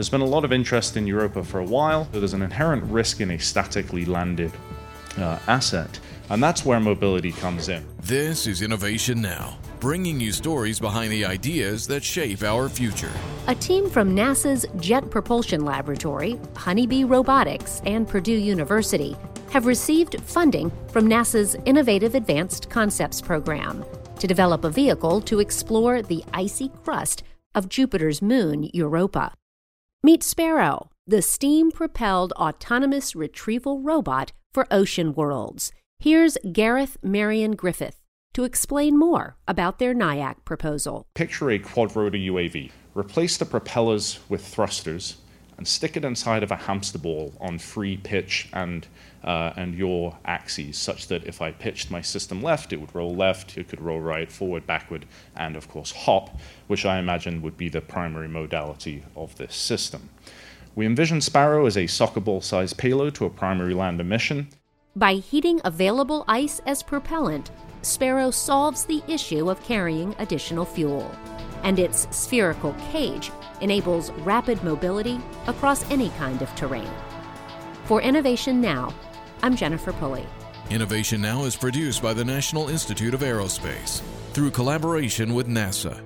There's been a lot of interest in Europa for a while, but there's an inherent risk in a statically landed uh, asset, and that's where mobility comes in. This is Innovation Now, bringing you stories behind the ideas that shape our future. A team from NASA's Jet Propulsion Laboratory, Honeybee Robotics, and Purdue University have received funding from NASA's Innovative Advanced Concepts Program to develop a vehicle to explore the icy crust of Jupiter's moon, Europa. Meet Sparrow, the steam propelled autonomous retrieval robot for ocean worlds. Here's Gareth Meirion Griffith to explain more about their NIAC proposal. Picture a quadrotor UAV. Replace the propellers with thrusters and stick it inside of a hamster ball on free pitch and uh, and yaw axes, such that if I pitched my system left, it would roll left, it could roll right, forward, backward, and of course hop, which I imagine would be the primary modality of this system. We envision Sparrow as a soccer ball sized payload to a primary lander mission. By heating available ice as propellant, Sparrow solves the issue of carrying additional fuel, and its spherical cage enables rapid mobility across any kind of terrain. For Innovation Now, I'm Jennifer Pulley. Innovation Now is produced by the National Institute of Aerospace through collaboration with NASA